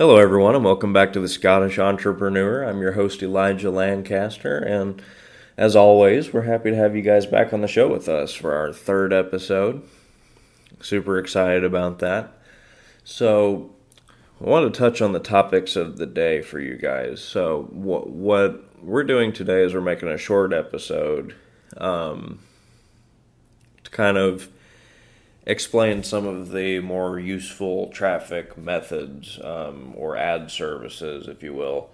Hello, everyone, and welcome back to the Scottish Entrepreneur. I'm your host, Elijah Lancaster, and as always, we're happy to have you guys back on the show with us for our third episode. Super excited about that. So, I want to touch on the topics of the day for you guys. So, what, what we're doing today is we're making a short episode um, to kind of explain some of the more useful traffic methods um, or ad services, if you will,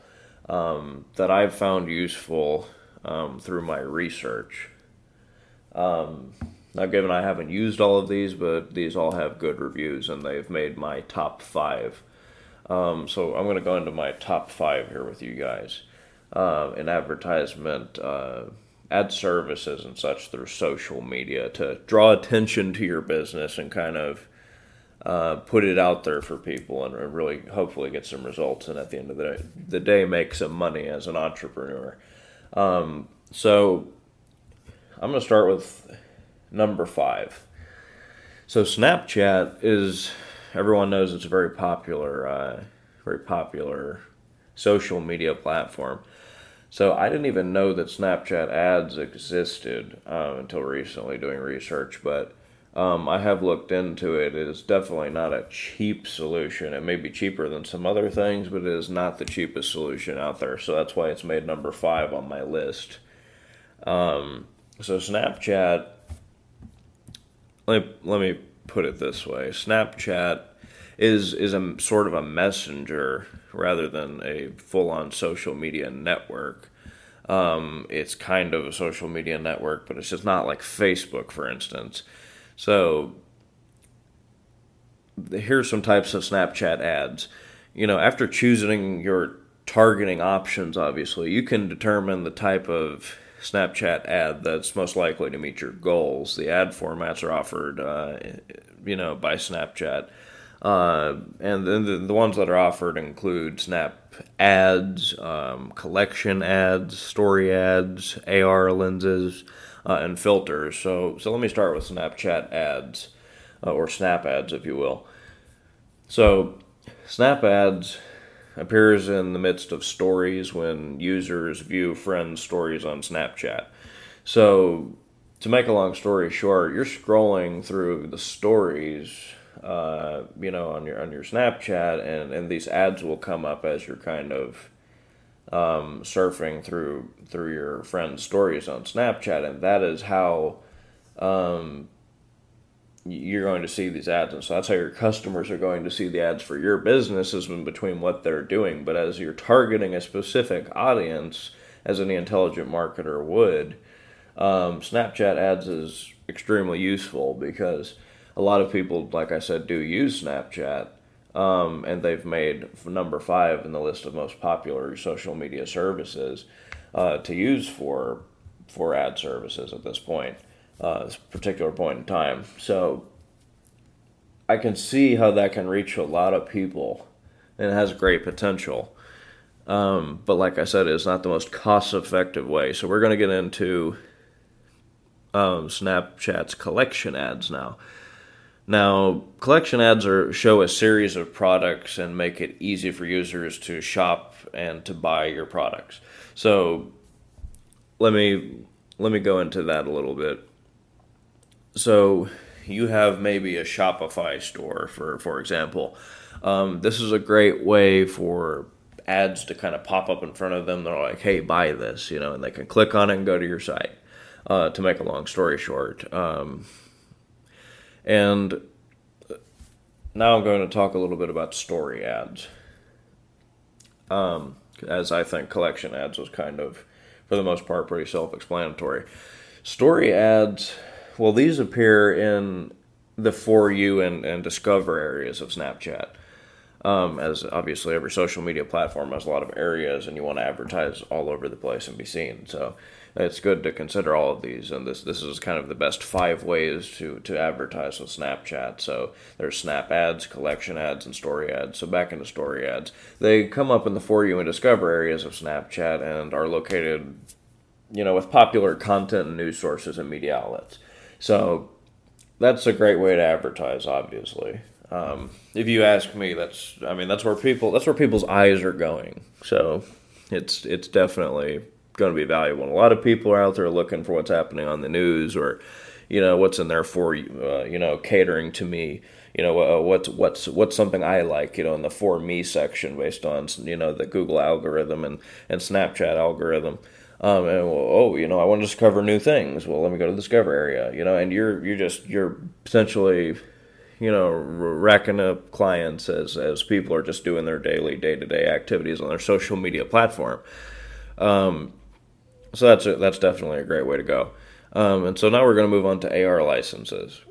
um, that I've found useful um, through my research. Um, now, given I haven't used all of these, but these all have good reviews and they've made my top five. Um, so I'm going to go into my top five here with you guys uh, in advertisement. Uh, ad services and such through social media to draw attention to your business and kind of uh, put it out there for people and really hopefully get some results and at the end of the day, the day make some money as an entrepreneur. Um, so I'm going to start with number five. So Snapchat is everyone knows it's a very popular, uh, very popular social media platform. So I didn't even know that Snapchat ads existed uh, until recently doing research, but um, I have looked into it. It is definitely not a cheap solution. It may be cheaper than some other things, but it is not the cheapest solution out there. So that's why it's made number five on my list. Um, so Snapchat, let let me put it this way: Snapchat is is a sort of a messenger rather than a full on social media network. Um, it's kind of a social media network, but it's just not like Facebook, for instance. So here's some types of Snapchat ads. You know, after choosing your targeting options, obviously, you can determine the type of Snapchat ad that's most likely to meet your goals. The ad formats are offered, uh, you know, by Snapchat. Uh, and then the, the, ones that are offered include Snap ads, um, collection ads, story ads, AR lenses, uh, and filters. So, so let me start with Snapchat ads, uh, or Snap ads, if you will. So, Snap ads appears in the midst of stories when users view friends' stories on Snapchat. So, to make a long story short, you're scrolling through the stories uh, you know, on your on your Snapchat, and and these ads will come up as you're kind of um, surfing through through your friends' stories on Snapchat, and that is how um, you're going to see these ads, and so that's how your customers are going to see the ads for your business is in between what they're doing. But as you're targeting a specific audience, as any intelligent marketer would, um, Snapchat ads is extremely useful because a lot of people, like I said, do use Snapchat, um, and they've made number five in the list of most popular social media services uh, to use for for ad services at this point, uh, this particular point in time. So I can see how that can reach a lot of people, and it has great potential. Um, but like I said, it's not the most cost effective way. So we're going to get into um, Snapchat's collection ads now. Now, collection ads are show a series of products and make it easy for users to shop and to buy your products. So, let me let me go into that a little bit. So, you have maybe a Shopify store, for for example. Um, this is a great way for ads to kind of pop up in front of them. They're like, "Hey, buy this," you know, and they can click on it and go to your site. Uh, to make a long story short. Um, and now I'm going to talk a little bit about story ads. Um, as I think collection ads was kind of, for the most part, pretty self explanatory. Story ads, well, these appear in the For You and, and Discover areas of Snapchat. Um, as obviously every social media platform has a lot of areas and you want to advertise all over the place and be seen. So it's good to consider all of these, and this this is kind of the best five ways to to advertise with Snapchat. So there's Snap ads, collection ads, and story ads. So back into story ads, they come up in the for you and discover areas of Snapchat and are located, you know, with popular content and news sources and media outlets. So that's a great way to advertise, obviously. Um, if you ask me, that's I mean that's where people that's where people's eyes are going. So it's it's definitely going to be valuable. And a lot of people are out there looking for what's happening on the news or you know what's in there for uh, you know catering to me. You know uh, what's what's what's something I like you know in the for me section based on you know the Google algorithm and and Snapchat algorithm. Um, and well, oh you know I want to discover new things. Well let me go to the discover area you know and you're you're just you're essentially you know racking up clients as as people are just doing their daily day to day activities on their social media platform. Um, so that's a, that's definitely a great way to go um, and so now we're going to move on to AR licenses.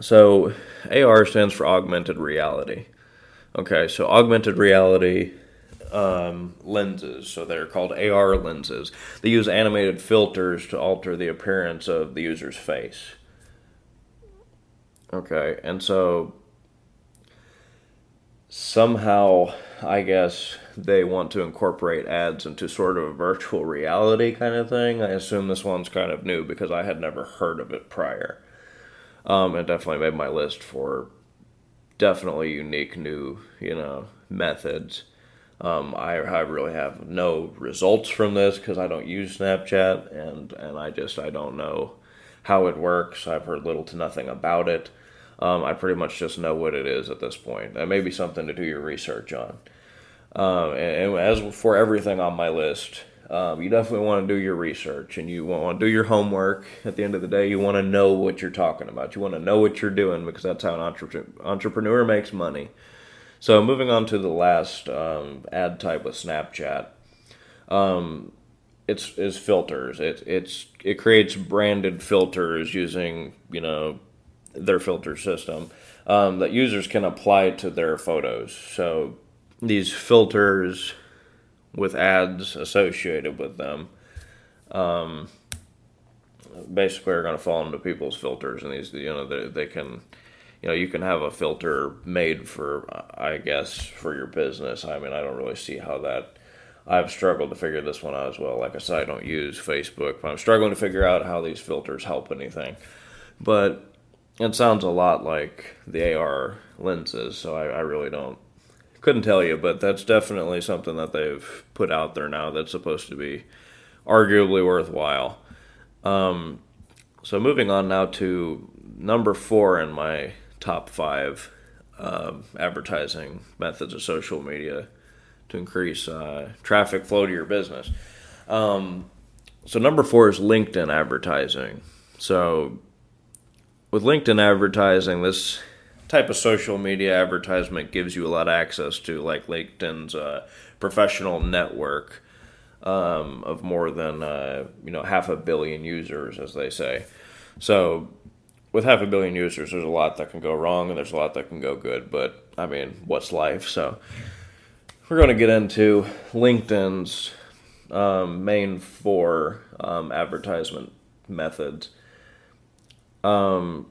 So AR stands for augmented reality. Okay, so augmented reality um, lenses, so they're called AR lenses. They use animated filters to alter the appearance of the user's face. Okay, and so somehow, I guess, they want to incorporate ads into sort of a virtual reality kind of thing. I assume this one's kind of new because I had never heard of it prior. Um, it definitely made my list for definitely unique new, you know, methods. Um, I, I really have no results from this because I don't use Snapchat and, and I just I don't know how it works. I've heard little to nothing about it. Um, I pretty much just know what it is at this point. That may be something to do your research on. Um, and, and, as for everything on my list, um, you definitely want to do your research and you want to do your homework. At the end of the day, you want to know what you're talking about. You want to know what you're doing because that's how an entre- entrepreneur makes money. So, moving on to the last um, ad type with Snapchat, um, it's is filters. It it's it creates branded filters using you know their filter system um, that users can apply to their photos. So these filters with ads associated with them um, basically are going to fall into people's filters and these you know they, they can you know you can have a filter made for i guess for your business. I mean i don't really see how that i've struggled to figure this one out as well. Like i said i don't use facebook but i'm struggling to figure out how these filters help anything. But it sounds a lot like the ar lenses so i, I really don't couldn't tell you, but that's definitely something that they've put out there now that's supposed to be arguably worthwhile. Um, so moving on now to number four in my top five um, advertising methods of social media to increase uh, traffic flow to your business. Um, so number four is LinkedIn advertising. So with LinkedIn advertising, this type of social media advertisement gives you a lot of access to, like LinkedIn's uh, professional network um, of more than uh, you know half a billion users, as they say. So, with half a billion users, there's a lot that can go wrong, and there's a lot that can go good. But I mean, what's life? So, we're going to get into LinkedIn's um, main four um, advertisement methods. Um,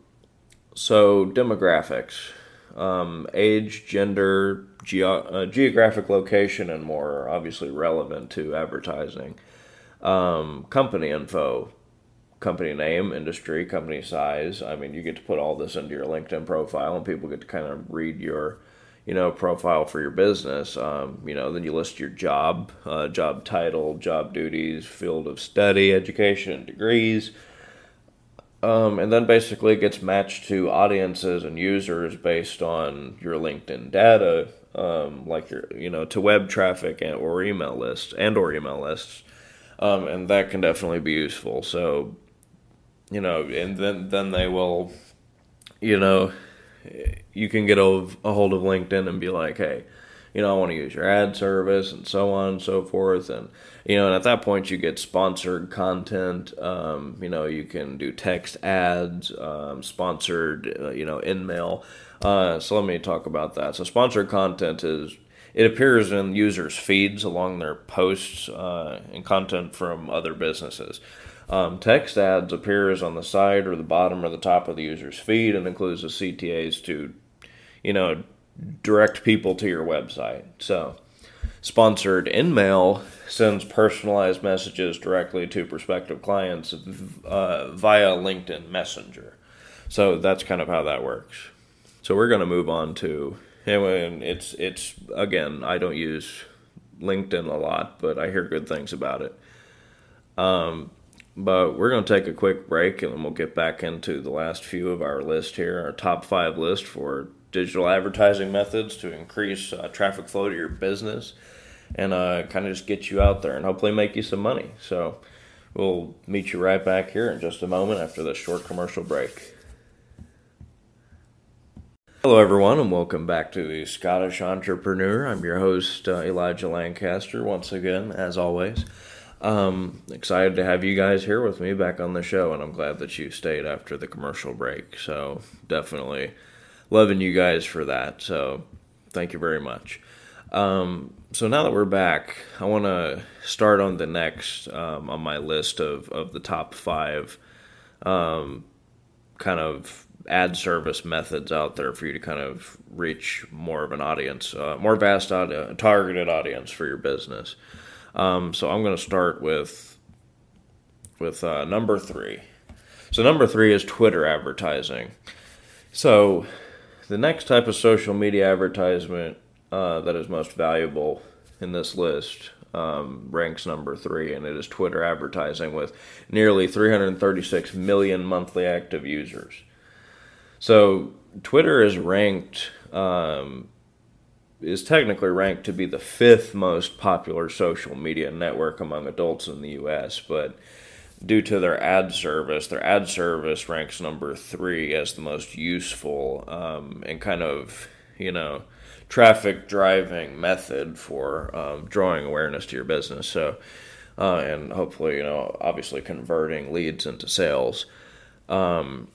so demographics, um, age, gender, ge- uh, geographic location, and more are obviously relevant to advertising. Um, company info, company name, industry, company size. I mean, you get to put all this into your LinkedIn profile, and people get to kind of read your, you know, profile for your business. Um, you know, then you list your job, uh, job title, job duties, field of study, education, degrees um, and then basically it gets matched to audiences and users based on your LinkedIn data, um, like your you know to web traffic and or email lists and or email lists, um, and that can definitely be useful. So, you know, and then then they will, you know, you can get a, a hold of LinkedIn and be like, hey, you know, I want to use your ad service and so on and so forth. And, you know, and at that point you get sponsored content. Um, you know, you can do text ads, um, sponsored, uh, you know, in mail. Uh, so let me talk about that. So sponsored content is, it appears in users' feeds along their posts uh, and content from other businesses. Um, text ads appears on the side or the bottom or the top of the user's feed and includes the CTAs to, you know, direct people to your website. So, sponsored InMail sends personalized messages directly to prospective clients uh, via LinkedIn Messenger. So that's kind of how that works. So we're going to move on to, and it's it's again I don't use LinkedIn a lot, but I hear good things about it. Um, but we're going to take a quick break and we'll get back into the last few of our list here, our top five list for digital advertising methods to increase uh, traffic flow to your business and uh, kind of just get you out there and hopefully make you some money. So we'll meet you right back here in just a moment after this short commercial break. Hello, everyone, and welcome back to the Scottish Entrepreneur. I'm your host, uh, Elijah Lancaster, once again, as always. Um, excited to have you guys here with me back on the show, and I'm glad that you stayed after the commercial break. So, definitely loving you guys for that. So, thank you very much. Um, so, now that we're back, I want to start on the next um, on my list of, of the top five um, kind of ad service methods out there for you to kind of reach more of an audience, uh, more vast audience, targeted audience for your business. Um, so I'm going to start with with uh, number three. So number three is Twitter advertising. So the next type of social media advertisement uh, that is most valuable in this list um, ranks number three, and it is Twitter advertising with nearly 336 million monthly active users. So Twitter is ranked um, is technically ranked to be the fifth most popular social media network among adults in the U.S., but due to their ad service, their ad service ranks number three as the most useful um, and kind of you know traffic driving method for um, drawing awareness to your business. So, uh, and hopefully, you know, obviously converting leads into sales. Um,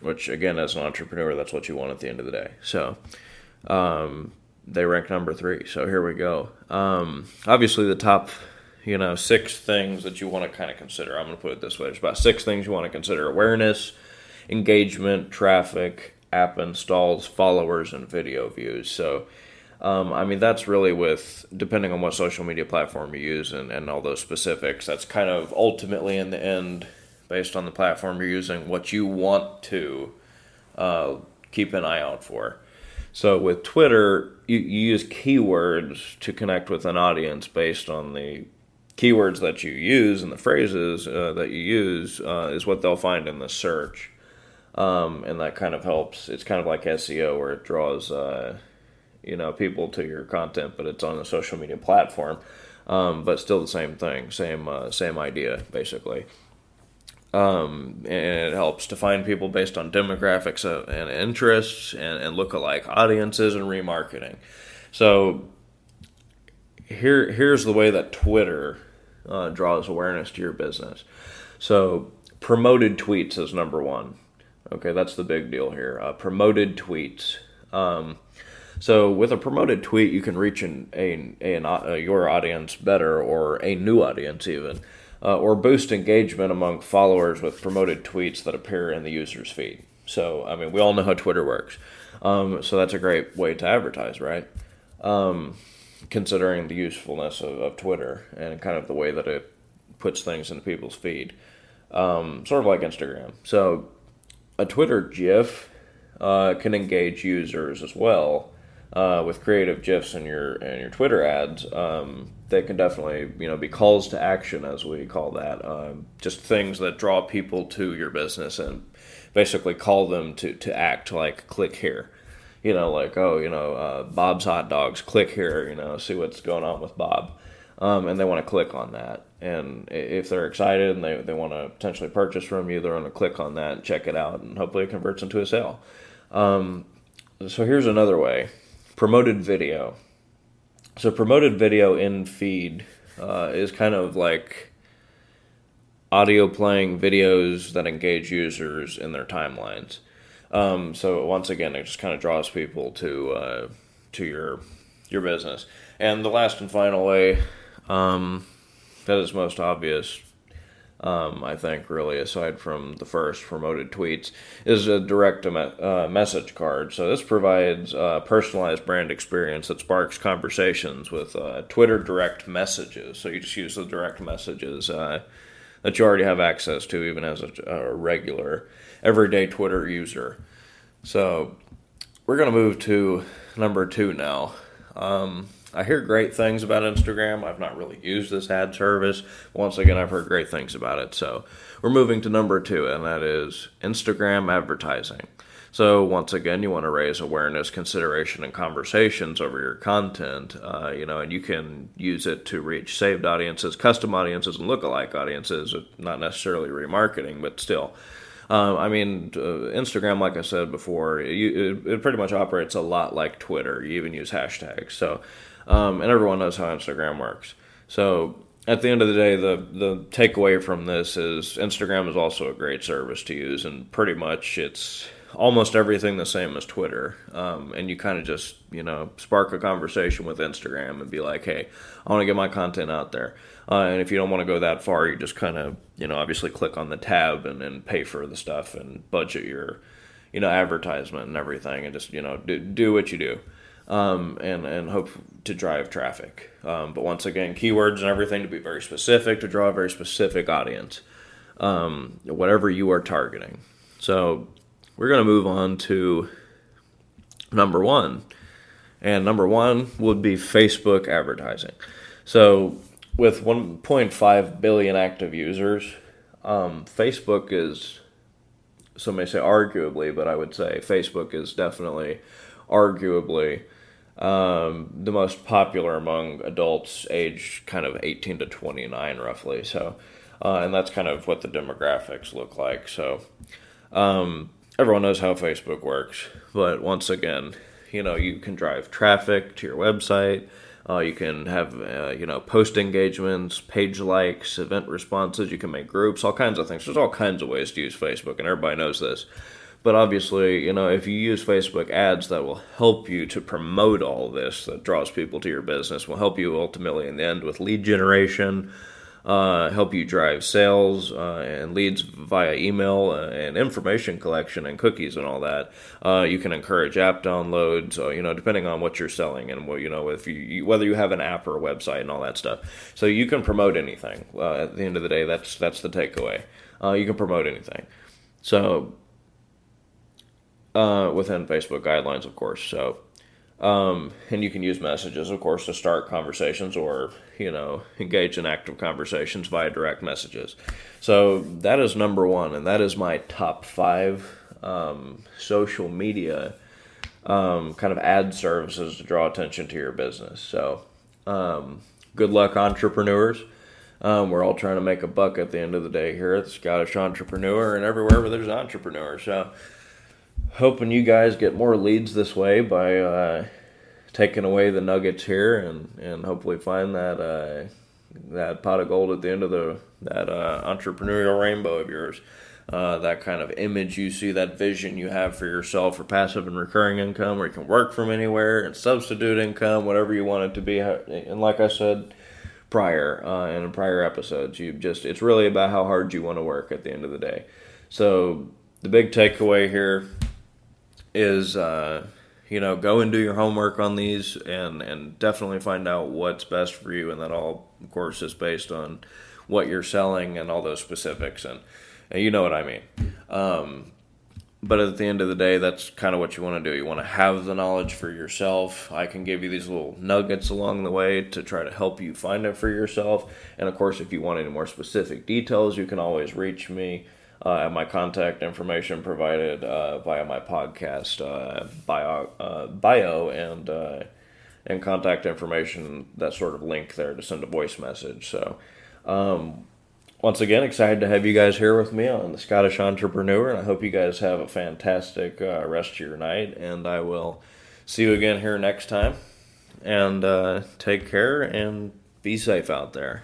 which again, as an entrepreneur, that's what you want at the end of the day. So, um, they rank number three. So here we go. Um, obviously, the top, you know, six things that you want to kind of consider. I'm going to put it this way: there's about six things you want to consider: awareness, engagement, traffic, app installs, followers, and video views. So. Um, I mean, that's really with depending on what social media platform you use and, and all those specifics. That's kind of ultimately in the end, based on the platform you're using, what you want to uh, keep an eye out for. So with Twitter, you, you use keywords to connect with an audience based on the keywords that you use and the phrases uh, that you use uh, is what they'll find in the search. Um, and that kind of helps. It's kind of like SEO where it draws, uh, you know, people to your content, but it's on a social media platform. Um, but still the same thing, same uh, same idea basically. Um, and it helps to find people based on demographics and interests and, and lookalike audiences and remarketing. So here here's the way that Twitter uh, draws awareness to your business. So promoted tweets is number one. Okay, that's the big deal here. Uh, promoted tweets. Um, so with a promoted tweet, you can reach an, a, a, a, uh, your audience better or a new audience even uh, or boost engagement among followers with promoted tweets that appear in the user's feed. So, I mean, we all know how Twitter works. Um, so that's a great way to advertise, right? Um, considering the usefulness of, of, Twitter and kind of the way that it puts things into people's feed, um, sort of like Instagram. So, a Twitter GIF uh, can engage users as well uh, with creative gifs in your in your Twitter ads, um, they can definitely you know be calls to action as we call that. Um, just things that draw people to your business and basically call them to to act. Like click here, you know, like oh you know uh, Bob's hot dogs. Click here, you know, see what's going on with Bob. Um, and they want to click on that. And if they're excited and they, they want to potentially purchase from you, they're going to click on that and check it out, and hopefully it converts into a sale. Um, so here's another way promoted video. So promoted video in feed uh, is kind of like audio playing videos that engage users in their timelines. Um, so once again, it just kind of draws people to uh, to your your business. And the last and final way um, that is most obvious um, I think, really, aside from the first promoted tweets, is a direct uh, message card. So this provides a personalized brand experience that sparks conversations with uh, Twitter direct messages. So you just use the direct messages uh, that you already have access to, even as a, a regular, everyday Twitter user. So we're going to move to number two now. Um, I hear great things about Instagram. I've not really used this ad service. Once again, I've heard great things about it. So we're moving to number two, and that is Instagram advertising. So once again, you want to raise awareness, consideration, and conversations over your content. Uh, you know, and you can use it to reach saved audiences, custom audiences, and lookalike audiences. Not necessarily remarketing, but still. Um, I mean, uh, Instagram, like I said before, you, it, it, pretty much operates a lot like Twitter. You even use hashtags. So, um, and everyone knows how Instagram works. So, at the end of the day, the the takeaway from this is Instagram is also a great service to use, and pretty much it's almost everything the same as Twitter. Um, and you kind of just, you know, spark a conversation with Instagram and be like, hey, I want to get my content out there. Uh, and if you don't want to go that far, you just kind of, you know, obviously click on the tab and then pay for the stuff and budget your, you know, advertisement and everything and just, you know, do, do what you do. Um, and, and hope to drive traffic. Um, but once again, keywords and everything to be very specific, to draw a very specific audience, um, whatever you are targeting. So we're going to move on to number one. And number one would be Facebook advertising. So, with 1.5 billion active users, um, Facebook is, some may say arguably, but I would say Facebook is definitely, arguably, um, the most popular among adults aged kind of 18 to 29, roughly. So, uh, and that's kind of what the demographics look like. So, um, everyone knows how Facebook works, but once again, you know, you can drive traffic to your website. Uh, you can have, uh, you know, post engagements, page likes, event responses. You can make groups, all kinds of things. There's all kinds of ways to use Facebook, and everybody knows this. But obviously, you know, if you use Facebook ads, that will help you to promote all this that draws people to your business, will help you ultimately in the end with lead generation, uh, help you drive sales uh, and leads via email uh, and information collection and cookies and all that. Uh, you can encourage app downloads, uh, you know, depending on what you're selling and what you know if you, whether you have an app or a website and all that stuff. So you can promote anything. at the end of the day, that's that's the takeaway. you can promote anything. So within Facebook guidelines, of course. So um, and you can use messages, of course, to start conversations or, you know, engage in active conversations via direct messages. So that is number one, and that is my top five um, social media um, kind of ad services to draw attention to your business. So um, good luck, entrepreneurs. Um, we're all trying to make a buck at the end of the day here at the Scottish Entrepreneur and everywhere where there's entrepreneurs. So, hoping you guys get more leads this way by uh, taking away the nuggets here and, and hopefully find that uh, that pot of gold at the end of the that uh, entrepreneurial rainbow of yours. Uh, that kind of image you see, that vision you have for yourself for passive and recurring income, where you can work from anywhere and substitute income, whatever you want it to be. And like I said prior uh, in prior episodes, you just it's really about how hard you want to work at the end of the day. So the big takeaway here is uh, you know go and do your homework on these and and definitely find out what's best for you. And that all of course is based on what you're selling and all those specifics. And, and you know what i mean. Um, but at the end of the day that's kind of what you want to do. You want to have the knowledge for yourself. I can give you these little nuggets along the way to try to help you find it for yourself. And of course if you want any more specific details you can always reach me and my contact information provided uh, via my podcast uh, bio, uh, bio and uh, and contact information that sort of link there to send a voice message. So. Um, once again, excited to have you guys here with me on the Scottish Entrepreneur, and I hope you guys have a fantastic uh, rest of your night. And I will see you again here next time. And take care and be safe out there.